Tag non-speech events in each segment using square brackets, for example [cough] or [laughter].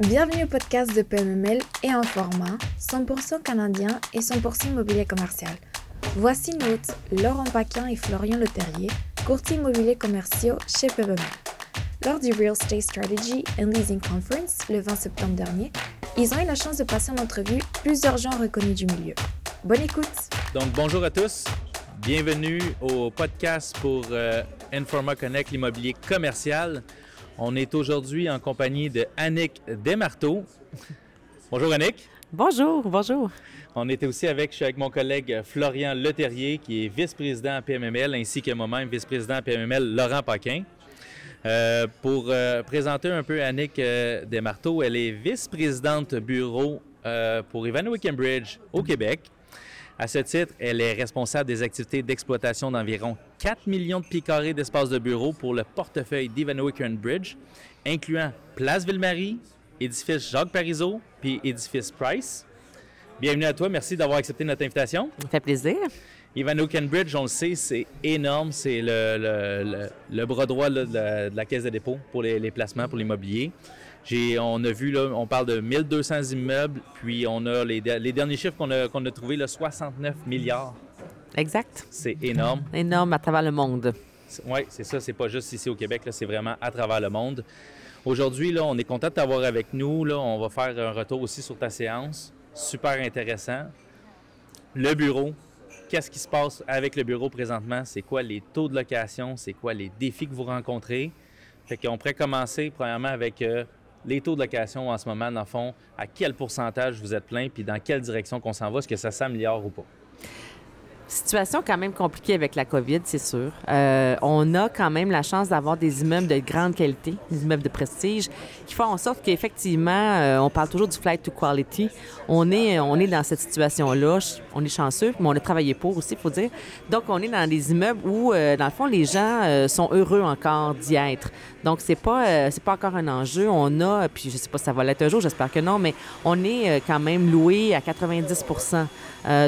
Bienvenue au podcast de PMML et en format 100% canadien et 100% immobilier commercial. Voici nos hôtes Laurent Paquin et Florian Leterrier, courtiers immobiliers commerciaux chez PMML. Lors du Real Estate Strategy and Leasing Conference le 20 septembre dernier, ils ont eu la chance de passer en entrevue plusieurs gens reconnus du milieu. Bonne écoute! Donc, bonjour à tous. Bienvenue au podcast pour euh, Informa Connect, l'immobilier commercial. On est aujourd'hui en compagnie de Annick Desmarteaux. bonjour Annick. Bonjour, bonjour. On était aussi avec, je suis avec mon collègue Florian Leterrier, qui est vice-président à PMML, ainsi que moi-même, vice-président à PMML, Laurent Paquin. Euh, pour euh, présenter un peu Annick euh, Desmarteaux, elle est vice-présidente bureau pour Ivanhoe Cambridge au Québec. À ce titre, elle est responsable des activités d'exploitation d'environ 4 millions de pieds carrés d'espace de bureau pour le portefeuille d'Ivanhoe Bridge, incluant Place Ville-Marie, édifice Jacques Parizeau, puis édifice Price. Bienvenue à toi, merci d'avoir accepté notre invitation. Ça fait plaisir. Ivanhoe Bridge, on le sait, c'est énorme. C'est le, le, le, le, bras droit là, de, la, de, la, caisse de dépôt pour les, les placements, pour l'immobilier. On a vu, là, on parle de 1200 immeubles, puis on a les, les derniers chiffres qu'on a, qu'on a trouvés, là, 69 milliards. Exact. C'est énorme. Énorme à travers le monde. Oui, c'est ça. C'est pas juste ici au Québec, c'est vraiment à travers le monde. Aujourd'hui, là, on est content de t'avoir avec nous. Là. On va faire un retour aussi sur ta séance. Super intéressant. Le bureau. Qu'est-ce qui se passe avec le bureau présentement? C'est quoi les taux de location? C'est quoi les défis que vous rencontrez? Fait qu'on pourrait commencer, premièrement, avec euh, les taux de location en ce moment, dans le fond, à quel pourcentage vous êtes plein, puis dans quelle direction qu'on s'en va, est-ce que ça s'améliore ou pas? Situation quand même compliquée avec la COVID, c'est sûr. Euh, on a quand même la chance d'avoir des immeubles de grande qualité, des immeubles de prestige, qui font en sorte qu'effectivement, euh, on parle toujours du flight to quality. On est, on est dans cette situation-là. On est chanceux, mais on a travaillé pour aussi, il faut dire. Donc, on est dans des immeubles où, euh, dans le fond, les gens sont heureux encore d'y être. Donc, c'est pas, pas encore un enjeu. On a, puis je sais pas si ça va l'être un jour, j'espère que non, mais on est quand même loué à 90%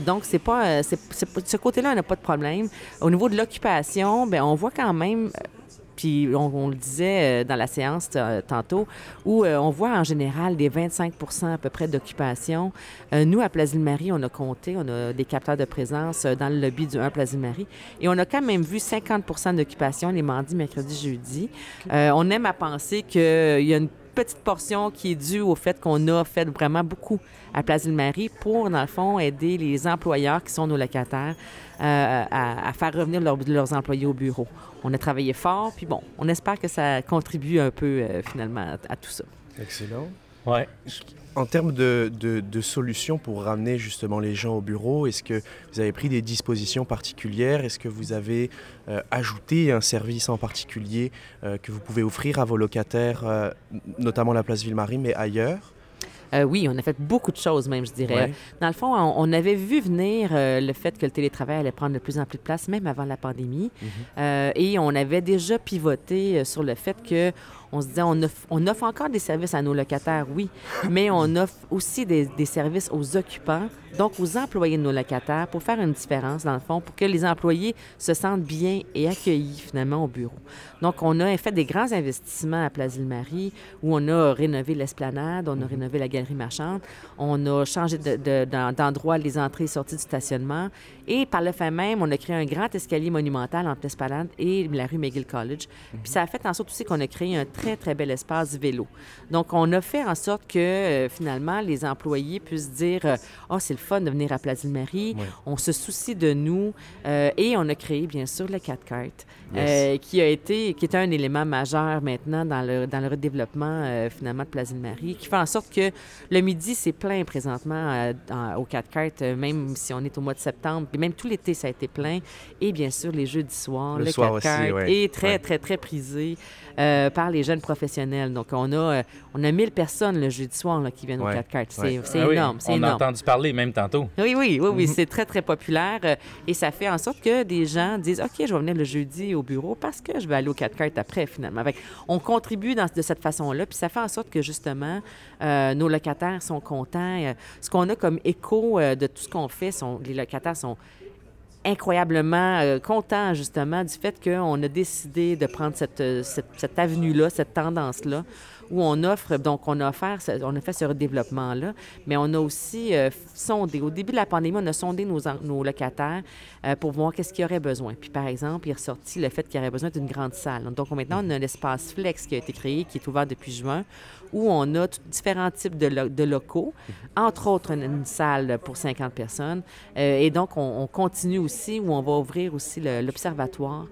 Donc, c'est pas, c'est, c'est, ce côté-là, on n'a pas de problème. Au niveau de l'occupation, ben on voit quand même puis on, on, le disait dans la séance tantôt, où euh, on voit en général des 25% à peu près d'occupation. Euh, nous, à Place Ville-Marie, on a compté, on a des capteurs de présence dans le lobby du 1 Place Ville-Marie, et on a quand même vu 50% d'occupation les mardis, mercredis, jeudis. Euh, on aime à penser qu'il y a une petite portion qui est due au fait qu'on a fait vraiment beaucoup à Place Ville-Marie pour, dans le fond, aider les employeurs qui sont nos locataires euh, à, faire revenir leur, leurs employés au bureau. On a travaillé fort, puis bon, on espère que ça contribue un peu euh, finalement à, tout ça. Excellent. En termes de, de, de, solutions pour ramener justement les gens au bureau, est-ce que vous avez pris des dispositions particulières? Est-ce que vous avez euh, ajouté un service en particulier euh, que vous pouvez offrir à vos locataires, euh, notamment la place Ville-Marie, mais ailleurs? Euh, oui, on a fait beaucoup de choses même, je dirais. Ouais. Dans le fond, on, on avait vu venir euh, le fait que le télétravail allait prendre de plus en plus de place, même avant la pandémie. Mm -hmm. euh, et on avait déjà pivoté sur le fait que on se disait, on offre, on offre encore des services à nos locataires, oui, [laughs] mais on offre aussi des, des, services aux occupants, donc aux employés de nos locataires, pour faire une différence, dans le fond, pour que les employés se sentent bien et accueillis, finalement, au bureau. Donc, on a fait des grands investissements à Place Ville-Marie, où on a rénové l'esplanade, on a rénové la on a changé d'endroit de, de, les entrées et sorties du stationnement, et par le fait même, on a créé un grand escalier monumental entre l'esplanade et la rue McGill College. Mm -hmm. Puis ça a fait en sorte aussi qu'on a créé un très, très bel espace vélo. Donc, on a fait en sorte que, euh, finalement, les employés puissent dire « Oh, c'est le fun de venir à Place. Ouais. On se soucie de nous. Euh, et on a créé, bien sûr, le 4 cartes, yes. euh, qui a été, qui est un élément majeur maintenant dans le, dans le redéveloppement, euh, finalement, de Place Ville-Marie, qui fait en sorte que le midi, c'est plein présentement au 4 cartes, même si on est au mois de septembre. Puis même tout l'été, ça a été plein. Et bien sûr, les jeudis soirs, le, le soir 4 cartes ouais. est très, ouais. très, très prisé. Euh, par les jeunes professionnels. Donc, on a, euh, on a 1000 personnes le jeudi soir là, qui viennent ouais. au 4 cartes. C'est ouais. ah énorme. Oui, on énorme. a entendu parler même tantôt. Oui, oui, oui, oui. -hmm. c'est très, très populaire. Euh, et ça fait en sorte que des gens disent OK, je vais venir le jeudi au bureau parce que je vais aller au 4 cartes après, finalement. Avec, on contribue dans, de cette façon-là. Puis ça fait en sorte que, justement, nos locataires sont contents. ce qu'on a comme écho de tout ce qu'on fait, les locataires sont incroyablement euh, contents, justement, du fait qu'on a décidé de prendre euh, cette avenue-là, cette tendance-là, où on offre, donc on a, offert, ce- on a fait ce redéveloppement-là, mais on a aussi euh, sondé. Au début de la pandémie, on a sondé nos, locataires euh, pour voir qu'est-ce qu'ils auraient besoin. Puis, par exemple, il est ressorti le fait qu'il y aurait besoin d'une grande salle. Donc, maintenant, on a l'espace Flex qui a été créé, qui est ouvert depuis juin, où on a différents types de, lo- de locaux, entre autres une, une salle pour 50 personnes. Euh, et donc, on, on continue aussi, où on va ouvrir aussi l'observatoire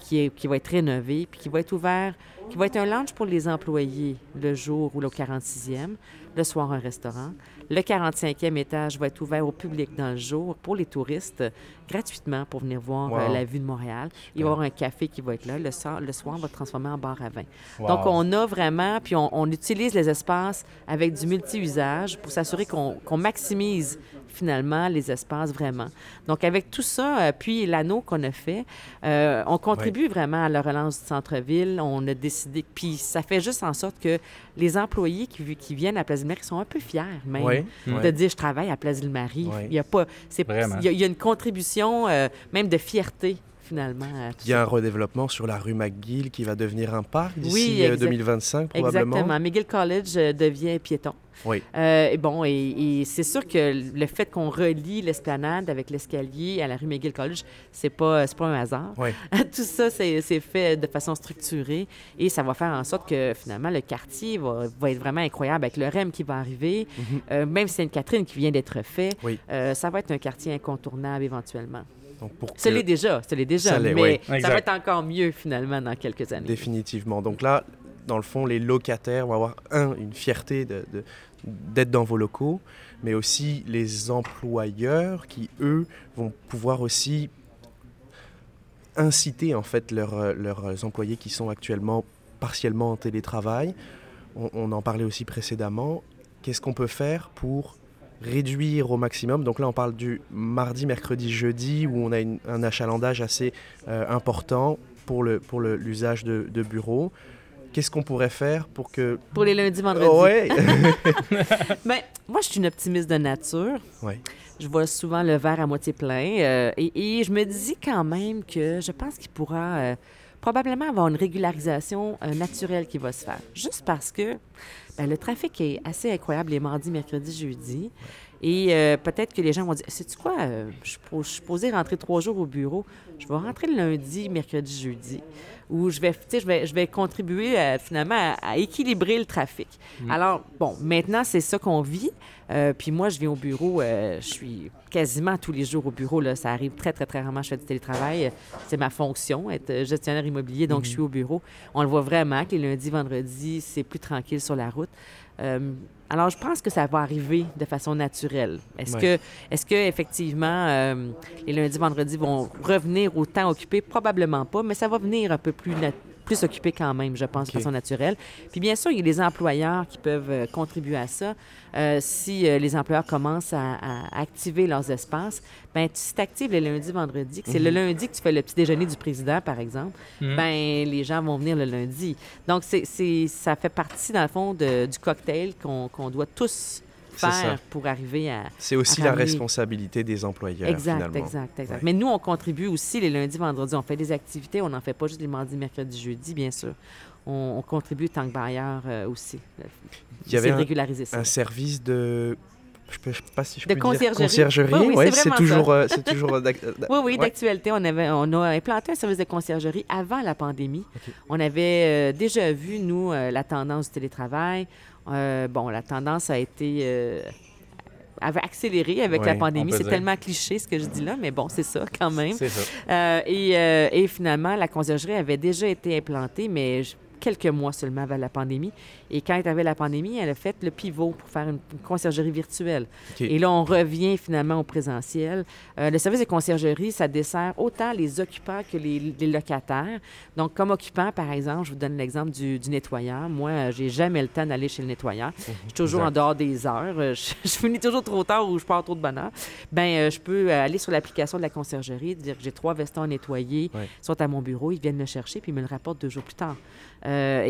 qui, qui va être rénové, puis qui va être ouvert, qui va être un lounge pour les employés le jour ou le 46e, le soir un restaurant. Le 45e étage va être ouvert au public dans le jour pour les touristes gratuitement pour venir voir euh, la vue de Montréal. Il va y avoir un café qui va être là. Le soir, le soir on va transformer en bar à vin. Wow. Donc, on a vraiment, puis on, on utilise les espaces avec du multi-usage pour s'assurer qu'on qu'on maximise finalement les espaces vraiment. Donc, avec tout ça, euh, puis l'anneau qu'on a fait, euh, on contribue vraiment à la relance du centre-ville. On a décidé, puis ça fait juste en sorte que les employés qui, vi- qui viennent à Place Ville-Marie sont un peu fiers même Ouais, de ouais. dire je travaille à Place. Ouais. Il y a pas, c'est Vraiment. il y, a- il y a une contribution euh, même de fierté finalement. À tout Il y a un redéveloppement sur la rue McGill qui va devenir un parc d'ici Oui, euh, exact- 2025 probablement. Exactement. McGill College euh, devient piéton. Oui. Euh, et bon, et, et c'est sûr que le fait qu'on relie l'esplanade avec l'escalier à la rue McGill College, c'est pas, pas un hasard. Oui. [laughs] Tout ça, c'est fait de façon structurée et ça va faire en sorte que finalement le quartier va, va être vraiment incroyable avec le REM qui va arriver, euh, même Sainte-Catherine qui vient d'être fait. Oui. euh, ça va être un quartier incontournable éventuellement. Donc pour Ça que- l'est déjà, ça l'est déjà, Ça mais oui. ça Exact. va être encore mieux finalement dans quelques années. Définitivement. Donc là, dans le fond, les locataires vont avoir, un, une fierté de- de- d'être dans vos locaux, mais aussi les employeurs qui, eux, vont pouvoir aussi inciter, en fait, leurs, leurs employés qui sont actuellement partiellement en télétravail. On, on en parlait aussi précédemment. Qu'est-ce qu'on peut faire pour réduire au maximum Donc là, on parle du mardi, mercredi, jeudi, où on a une- un achalandage assez euh, important pour le pour le- l'usage de, de bureaux. Qu'est-ce qu'on pourrait faire pour que Pour les lundis, vendredis? ouais [laughs] [laughs] Ben, moi, je suis une optimiste de nature. Ouais. Je vois souvent le verre à moitié plein. euh, et, et je me dis quand même que je pense qu'il pourra euh, probablement avoir une régularisation euh, naturelle qui va se faire. Juste parce que ben, le trafic est assez incroyable les mardis, mercredis, jeudis. Et euh, peut-être que les gens vont dire Sais-tu quoi euh, je, suis po- je suis posé rentrer trois jours au bureau. Je vais rentrer le lundi, mercredi, jeudi. Où je vais, je vais, je vais contribuer euh, finalement à, à équilibrer le trafic. Alors, bon, maintenant, c'est ça qu'on vit. Euh, puis moi, je viens au bureau, euh, je suis quasiment tous les jours au bureau. Là. Ça arrive très, très, très rarement. Je fais du télétravail. Euh, C'est ma fonction, être euh, gestionnaire immobilier, donc je suis au bureau. On le voit vraiment que les lundis, vendredis, c'est plus tranquille sur la route. Euh, alors, je pense que ça va arriver de façon naturelle. Est-ce Ouais. que, est-ce que effectivement, euh, les lundis, vendredis vont revenir au temps occupé? Probablement pas, mais ça va venir un peu plus, plus occupé quand même, je pense, OK. de façon naturelle. Puis bien sûr, il y a les employeurs qui peuvent euh, contribuer à ça. Euh, si euh, les employeurs commencent à, à activer leurs espaces, ben si tu actives le lundi, vendredi, que c'est le lundi que tu fais le petit déjeuner du président, par exemple, Mhm. ben les gens vont venir le lundi. Donc, c'est, ça fait partie, dans le fond, de- du cocktail qu'on, doit tous. Faire pour arriver à... C'est aussi à la responsabilité des employeurs Exact, finalement. exact, exact. Ouais. Mais nous, on contribue aussi les lundis, vendredis. On fait des activités. On n'en fait pas juste les mardis, mercredis, jeudis, bien sûr. On, on contribue tant que bailleur euh, aussi. Il y avait ça. Un service de je peux, je sais pas si je De peux dire conciergerie. conciergerie. Oui, oui, ouais, c'est toujours euh, c'est [laughs] toujours euh, euh, Oui, oui, ouais. d'actualité. On, avait, on a implanté un service de conciergerie avant la pandémie. On avait euh, déjà vu, nous, euh, la tendance du télétravail. Euh, bon, la tendance a été euh, avait accéléré avec la pandémie. C'est tellement cliché ce que je dis là, mais bon, c'est ça quand même. C'est ça. Euh, et, euh, et finalement, la conciergerie avait déjà été implantée, mais j- quelques mois seulement avant la pandémie. Et quand il y avait la pandémie, elle a fait le pivot pour faire une, une conciergerie virtuelle. Et là, on revient finalement au présentiel. Euh, le service de conciergerie, ça dessert autant les occupants que les, les locataires. Donc, comme occupant, par exemple, je vous donne l'exemple du, du nettoyeur. Moi, euh, j'ai jamais le temps d'aller chez le nettoyeur. Je suis toujours Exact. en dehors des heures. Euh, Je, [laughs] je finis toujours trop tard ou je pars trop de bonne heure. Euh, je peux aller sur l'application de la conciergerie, dire que j'ai trois vestons à nettoyer, Ouais. sont à mon bureau, ils viennent me chercher puis ils me le rapportent deux jours plus tard. Euh, Euh,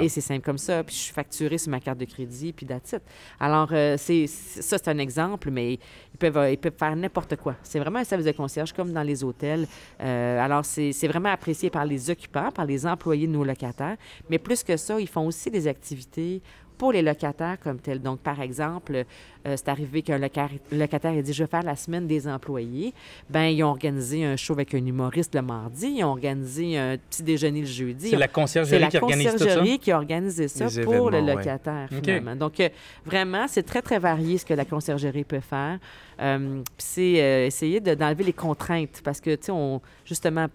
et c'est- simple comme ça. Puis je suis facturée sur ma carte de crédit, puis it. Alors, euh, c'est, ça, c'est un exemple, mais ils peuvent, euh, ils peuvent faire n'importe quoi. C'est vraiment un service de concierge comme dans les hôtels. Euh, alors, c'est, c'est vraiment apprécié par les occupants, par les employés de nos locataires. Mais plus que ça, ils font aussi des activités pour les locataires comme tels. Donc, par exemple, euh, c'est arrivé qu'un loca- locataire a dit Je vais faire la semaine des employés. Ben, ils ont organisé un show avec un humoriste le mardi, ils ont organisé un petit déjeuner le jeudi. C'est la conciergerie la qui organise tout ça? conciergerie qui a organisé ça Les pour le ouais. locataire. Donc, euh, vraiment, c'est très, très varié ce que la conciergerie peut faire. Euh, puis c'est euh, essayer de- d'enlever les contraintes parce que, tu sais, on, justement,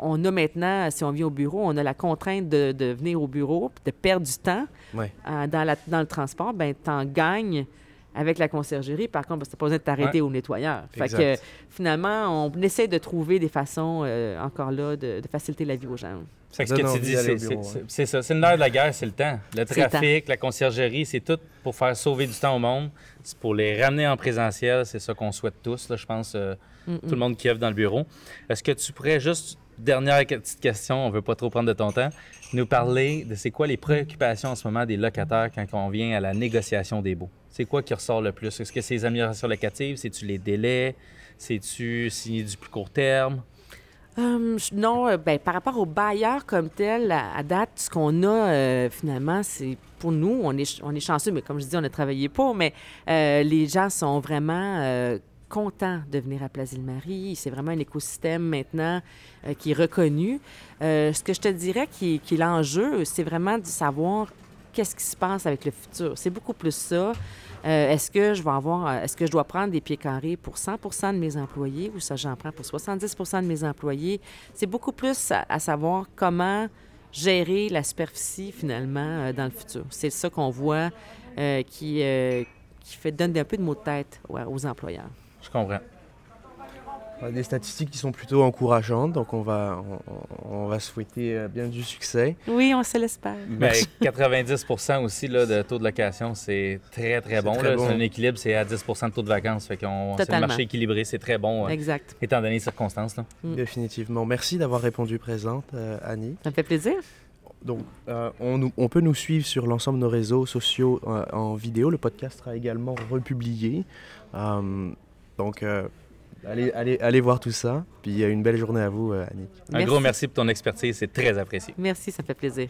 on a maintenant, si on vient au bureau, on a la contrainte de, de venir au bureau, puis de perdre du temps Ouais. euh, dans, la- dans le transport. Ben, t'en gagnes avec la conciergerie. Par contre, ben, c'est pas besoin de t'arrêter au nettoyeur. Fait Exact. que, finalement, on essaie de trouver des façons, euh, encore là, de, de faciliter la vie aux gens. C'est ce que tu dis, c'est- ça. C'est le nerf de la guerre, c'est le temps. Le trafic, la conciergerie, c'est tout pour faire sauver du temps au monde. C'est pour les ramener en présentiel. C'est ça qu'on souhaite tous, là, je pense, euh, tout le monde qui œuvre dans le bureau. Est-ce que tu pourrais juste, dernière petite question, on veut pas trop prendre de ton temps, nous parler de c'est quoi les préoccupations en ce moment des locataires quand on vient à la négociation des baux? C'est quoi qui ressort le plus? Est-ce que c'est les améliorations locatives? C'est-tu les délais? C'est-tu signer du plus court terme? Hum, non, euh, ben, par rapport aux bailleurs comme tel, à, date, ce qu'on a euh, finalement, c'est pour nous, on est, on est chanceux, mais comme je dis, on a travaillé pour, mais euh, les gens sont vraiment contents de venir à Place Ville-Marie. C'est vraiment un écosystème maintenant euh, qui est reconnu. Euh, ce que je te dirais qui, qui est l'enjeu, c'est vraiment de savoir qu'est-ce qui se passe avec le futur. C'est beaucoup plus ça. Euh, est-ce que je vais avoir, est-ce que je dois prendre des pieds carrés pour 100 de mes employés ou ça j'en prends pour 70% de mes employés? C'est beaucoup plus à, savoir comment gérer la superficie finalement dans le futur. C'est ça qu'on voit qui, qui donne un peu de mots de tête aux employeurs. Je comprends. Des statistiques qui sont plutôt encourageantes, donc on va, on, on va souhaiter euh, bien du succès. Oui, on se l'espère. Ben, 90 [laughs] aussi là, de taux de location, c'est très, très bon. C'est un équilibre, c'est à 10 de taux de vacances. Fait qu'on, c'est un marché équilibré, c'est très bon, euh, Exact. étant donné les circonstances. Là. Mm. Définitivement. Merci d'avoir répondu présente, euh, Annie. Ça me fait plaisir. Donc, euh, on, nous- on peut nous suivre sur l'ensemble de nos réseaux sociaux euh, en vidéo. Le podcast sera également republié. Euh, donc, euh, allez, allez, allez voir tout ça. Puis, euh, une belle journée à vous, euh, Annie. Un gros merci pour ton expertise, c'est très apprécié. Merci, ça me fait plaisir.